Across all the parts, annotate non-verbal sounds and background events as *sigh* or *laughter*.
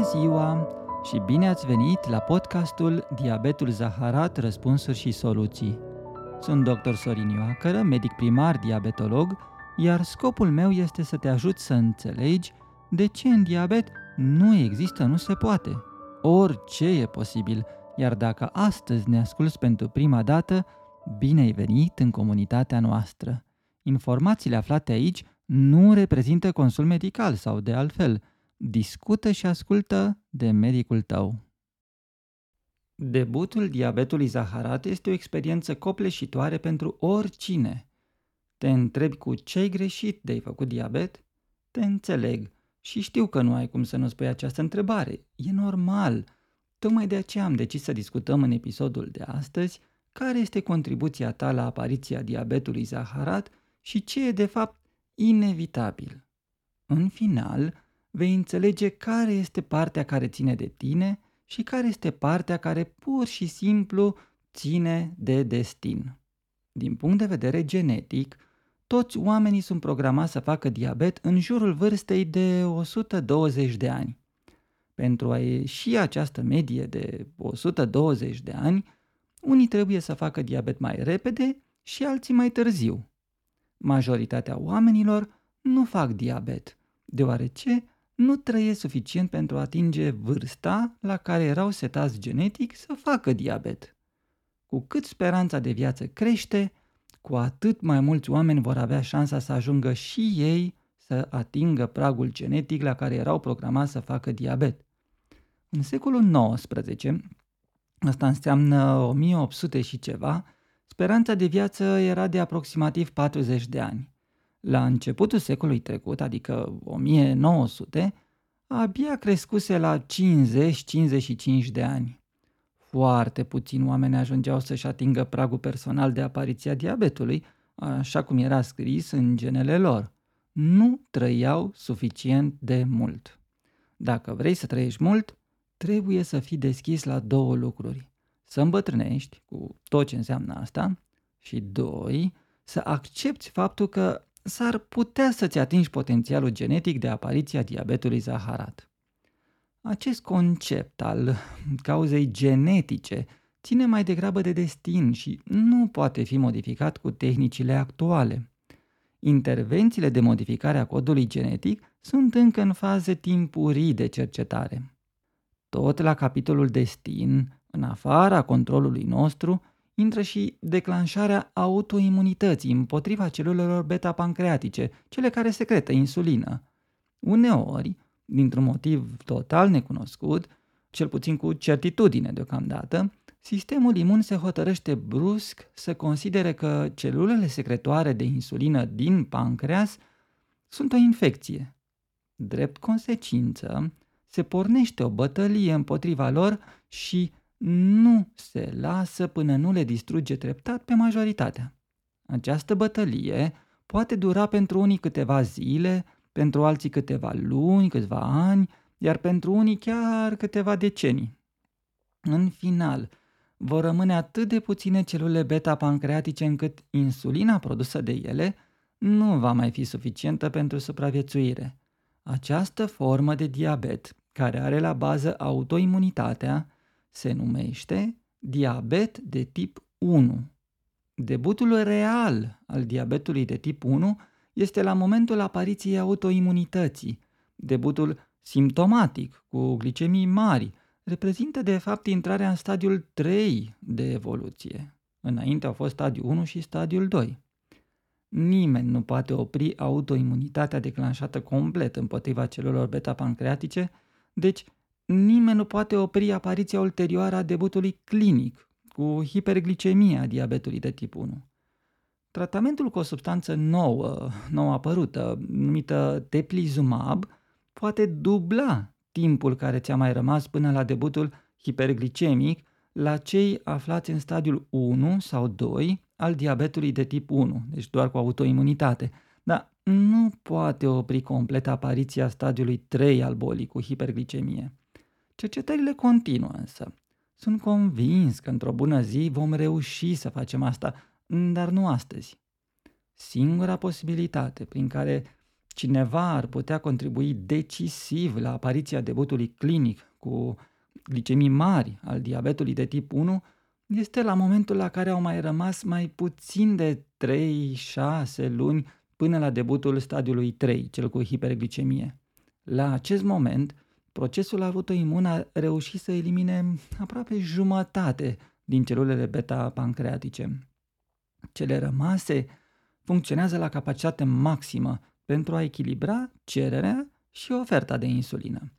Bună ziua și bine ați venit la podcastul Diabetul Zaharat, răspunsuri și soluții. Sunt dr. Sorin Ioacără, medic primar diabetolog, iar scopul meu este să te ajut să înțelegi de ce în diabet nu există, nu se poate. Orice e posibil, iar dacă astăzi ne asculți pentru prima dată, bine ai venit în comunitatea noastră. Informațiile aflate aici nu reprezintă consul medical sau de altfel – discută și ascultă de medicul tău. Debutul diabetului zaharat este o experiență copleșitoare pentru oricine. Te întrebi cu ce-ai greșit de ai făcut diabet? Te înțeleg și știu că nu ai cum să nu spui această întrebare. E normal. Tocmai de aceea am decis să discutăm în episodul de astăzi care este contribuția ta la apariția diabetului zaharat și ce e de fapt inevitabil. În final, vei înțelege care este partea care ține de tine și care este partea care pur și simplu ține de destin. Din punct de vedere genetic, toți oamenii sunt programați să facă diabet în jurul vârstei de 120 de ani. Pentru a ieși această medie de 120 de ani, unii trebuie să facă diabet mai repede și alții mai târziu. Majoritatea oamenilor nu fac diabet, deoarece nu trăiesc suficient pentru a atinge vârsta la care erau setați genetic să facă diabet. Cu cât speranța de viață crește, cu atât mai mulți oameni vor avea șansa să ajungă și ei să atingă pragul genetic la care erau programați să facă diabet. În secolul XIX, asta înseamnă 1800 și ceva, speranța de viață era de aproximativ 40 de ani. La începutul secolului trecut, adică 1900, abia crescuse la 50-55 de ani. Foarte puțini oameni ajungeau să-și atingă pragul personal de apariția diabetului, așa cum era scris în genele lor. Nu trăiau suficient de mult. Dacă vrei să trăiești mult, trebuie să fii deschis la două lucruri. Să îmbătrânești, cu tot ce înseamnă asta, și doi, să accepti faptul că s-ar putea să-ți atingi potențialul genetic de apariția diabetului zaharat. Acest concept al cauzei genetice ține mai degrabă de destin și nu poate fi modificat cu tehnicile actuale. Intervențiile de modificare a codului genetic sunt încă în faze timpurii de cercetare. Tot la capitolul destin, în afara controlului nostru, intră și declanșarea autoimunității împotriva celulelor beta-pancreatice, cele care secretă insulină. Uneori, dintr-un motiv total necunoscut, cel puțin cu certitudine deocamdată, sistemul imun se hotărăște brusc să considere că celulele secretoare de insulină din pancreas sunt o infecție. Drept consecință, se pornește o bătălie împotriva lor și nu se lasă până nu le distruge treptat pe majoritatea. Această bătălie poate dura pentru unii câteva zile, pentru alții câteva luni, câțiva ani, iar pentru unii chiar câteva decenii. În final, vor rămâne atât de puține celule beta-pancreatice încât insulina produsă de ele nu va mai fi suficientă pentru supraviețuire. Această formă de diabet, care are la bază autoimunitatea, se numește diabet de tip 1. Debutul real al diabetului de tip 1 este la momentul apariției autoimunității. Debutul simptomatic, cu glicemii mari, reprezintă de fapt intrarea în stadiul 3 de evoluție. Înainte au fost stadiul 1 și stadiul 2. Nimeni nu poate opri autoimunitatea declanșată complet împotriva celulelor beta-pancreatice, deci nimeni nu poate opri apariția ulterioară a debutului clinic cu hiperglicemia diabetului de tip 1. Tratamentul cu o substanță nouă, nou apărută, numită teplizumab, poate dubla timpul care ți-a mai rămas până la debutul hiperglicemic la cei aflați în stadiul 1 sau 2 al diabetului de tip 1, deci doar cu autoimunitate, dar nu poate opri complet apariția stadiului 3 al bolii cu hiperglicemie. Cercetările continuă însă. Sunt convins că într-o bună zi vom reuși să facem asta, dar nu astăzi. Singura posibilitate prin care cineva ar putea contribui decisiv la apariția debutului clinic cu glicemii mari al diabetului de tip 1 este la momentul la care au mai rămas mai puțin de 3-6 luni până la debutul stadiului 3, cel cu hiperglicemie. La acest moment, procesul autoimun a reușit să elimine aproape jumătate din celulele beta-pancreatice. Cele rămase funcționează la capacitate maximă pentru a echilibra cererea și oferta de insulină.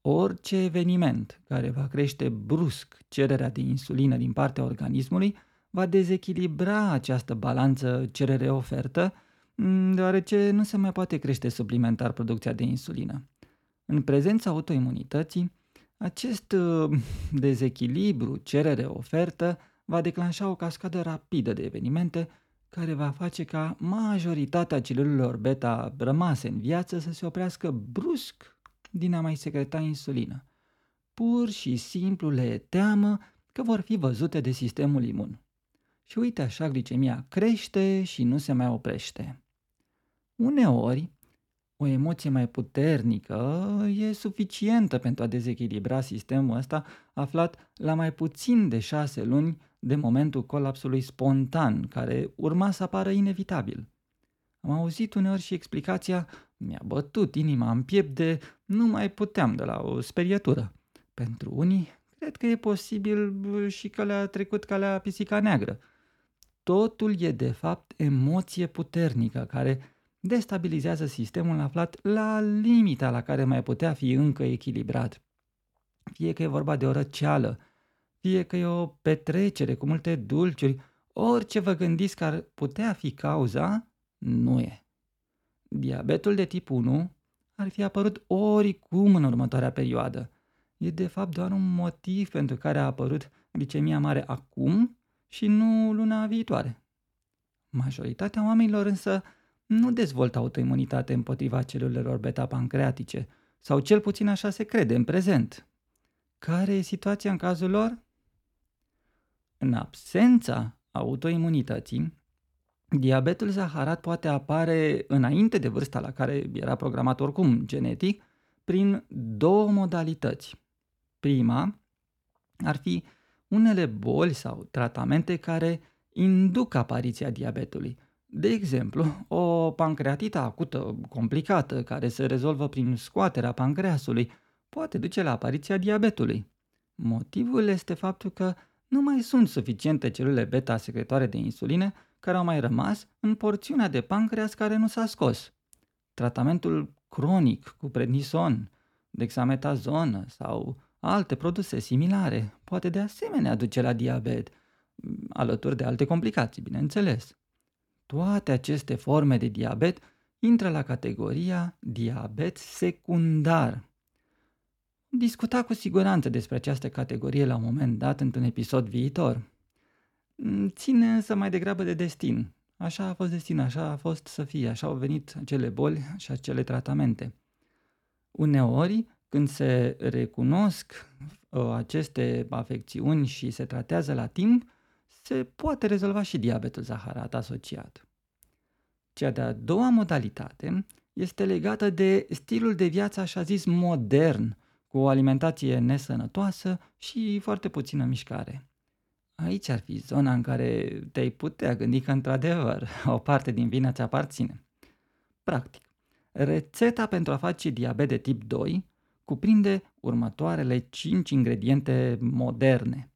Orice eveniment care va crește brusc cererea de insulină din partea organismului va dezechilibra această balanță cerere-ofertă, mm, deoarece nu se mai poate crește suplimentar producția de insulină. În prezența autoimunității, acest uh, *laughs* dezechilibru cerere-ofertă va declanșa o cascadă rapidă de evenimente care va face ca majoritatea celulelor beta rămase în viață să se oprească brusc din a mai secreta insulină. Pur și simplu le teamă că vor fi văzute de sistemul imun. Și uite așa glicemia crește și nu se mai oprește. Uneori, o emoție mai puternică e suficientă pentru a dezechilibra sistemul ăsta aflat la mai puțin de șase luni de momentul colapsului spontan, care urma să apară inevitabil. Am auzit uneori și explicația mi-a bătut inima în piept de nu mai puteam de la o sperietură. Pentru unii, cred că e posibil și că le-a trecut calea pisica neagră. Totul e de fapt emoție puternică care destabilizează sistemul aflat la limita la care mai putea fi încă echilibrat. Fie că e vorba de o răceală, fie că e o petrecere cu multe dulciuri, orice vă gândiți că ar putea fi cauza, nu e. Diabetul de tip 1 ar fi apărut oricum în următoarea perioadă. E de fapt doar un motiv pentru care a apărut glicemia mare acum și nu luna viitoare. Majoritatea oamenilor însă nu dezvoltă autoimunitate împotriva celulelor beta-pancreatice, sau cel puțin așa se crede în prezent. Care e situația în cazul lor? În absența autoimunității, diabetul zaharat poate apare înainte de vârsta la care era programat oricum genetic, prin două modalități. Prima ar fi unele boli sau tratamente care induc apariția diabetului. De exemplu, o pancreatită acută complicată care se rezolvă prin scoaterea pancreasului poate duce la apariția diabetului. Motivul este faptul că nu mai sunt suficiente celule beta secretoare de insulină care au mai rămas în porțiunea de pancreas care nu s-a scos. Tratamentul cronic cu prednison, dexametazonă sau alte produse similare poate de asemenea duce la diabet, alături de alte complicații, bineînțeles. Toate aceste forme de diabet intră la categoria diabet secundar. Discuta cu siguranță despre această categorie la un moment dat într-un episod viitor. Ține însă mai degrabă de destin. Așa a fost destin, așa a fost să fie, așa au venit acele boli și acele tratamente. Uneori, când se recunosc uh, aceste afecțiuni și se tratează la timp, se poate rezolva și diabetul zaharat asociat. Cea de-a doua modalitate este legată de stilul de viață așa zis modern, cu o alimentație nesănătoasă și foarte puțină mișcare. Aici ar fi zona în care te-ai putea gândi că într-adevăr *laughs* o parte din vină ți aparține. Practic, rețeta pentru a face diabet de tip 2 cuprinde următoarele 5 ingrediente moderne.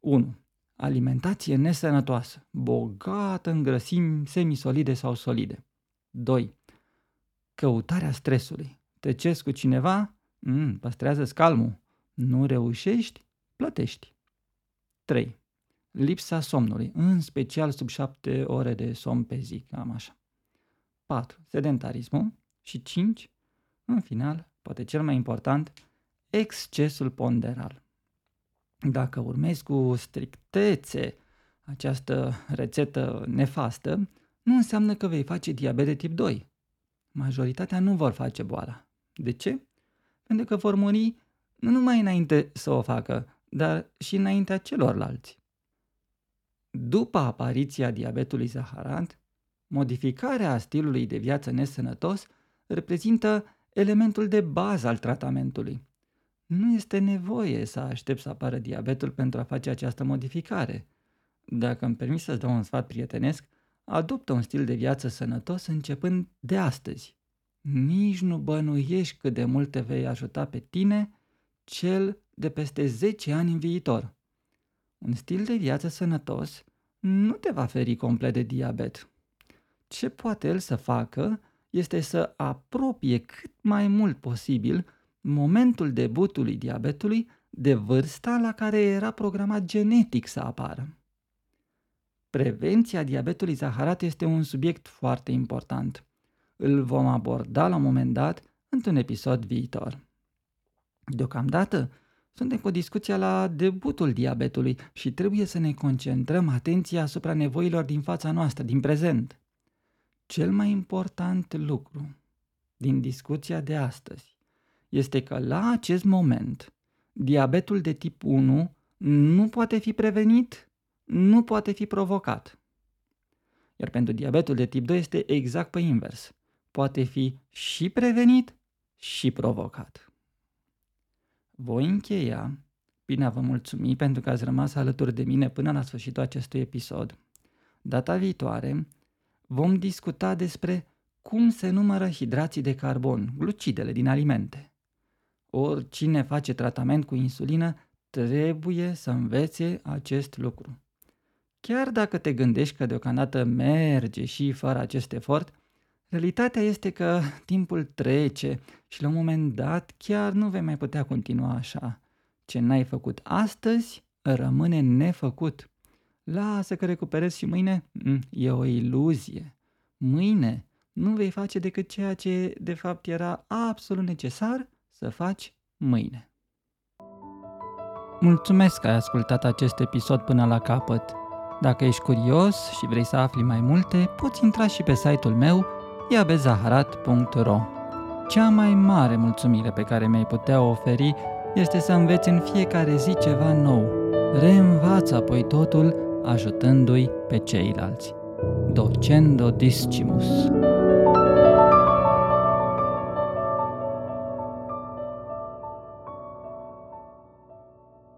1 alimentație nesănătoasă, bogată în grăsimi semisolide sau solide. 2. Căutarea stresului. Tăcesc cu cineva? Mm, păstrează calmul. Nu reușești? Plătești. 3. Lipsa somnului, în special sub 7 ore de somn pe zi, cam așa. 4. Sedentarismul. Și 5. În final, poate cel mai important, excesul ponderal. Dacă urmezi cu strictețe această rețetă nefastă, nu înseamnă că vei face diabet de tip 2. Majoritatea nu vor face boala. De ce? Pentru că vor muri nu numai înainte să o facă, dar și înaintea celorlalți. După apariția diabetului zaharat, modificarea stilului de viață nesănătos reprezintă elementul de bază al tratamentului. Nu este nevoie să aștept să apară diabetul pentru a face această modificare. Dacă îmi permis să-ți dau un sfat prietenesc, adoptă un stil de viață sănătos începând de astăzi. Nici nu bănuiești cât de mult te vei ajuta pe tine, cel de peste 10 ani în viitor. Un stil de viață sănătos nu te va feri complet de diabet. Ce poate el să facă este să apropie cât mai mult posibil momentul debutului diabetului de vârsta la care era programat genetic să apară. Prevenția diabetului zaharat este un subiect foarte important. Îl vom aborda la un moment dat într-un episod viitor. Deocamdată, suntem cu discuția la debutul diabetului și trebuie să ne concentrăm atenția asupra nevoilor din fața noastră, din prezent. Cel mai important lucru din discuția de astăzi este că la acest moment diabetul de tip 1 nu poate fi prevenit, nu poate fi provocat. Iar pentru diabetul de tip 2 este exact pe invers. Poate fi și prevenit și provocat. Voi încheia Bine vă mulțumi pentru că ați rămas alături de mine până la sfârșitul acestui episod. Data viitoare vom discuta despre cum se numără hidrații de carbon, glucidele din alimente. Oricine face tratament cu insulină trebuie să învețe acest lucru. Chiar dacă te gândești că deocamdată merge și fără acest efort, realitatea este că timpul trece și la un moment dat chiar nu vei mai putea continua așa. Ce n-ai făcut astăzi rămâne nefăcut. Lasă că recuperezi și mâine? Mm, e o iluzie. Mâine nu vei face decât ceea ce de fapt era absolut necesar să faci mâine. Mulțumesc că ai ascultat acest episod până la capăt. Dacă ești curios și vrei să afli mai multe, poți intra și pe site-ul meu iabezaharat.ro Cea mai mare mulțumire pe care mi-ai putea oferi este să înveți în fiecare zi ceva nou. Reînvață apoi totul ajutându-i pe ceilalți. Docendo discimus.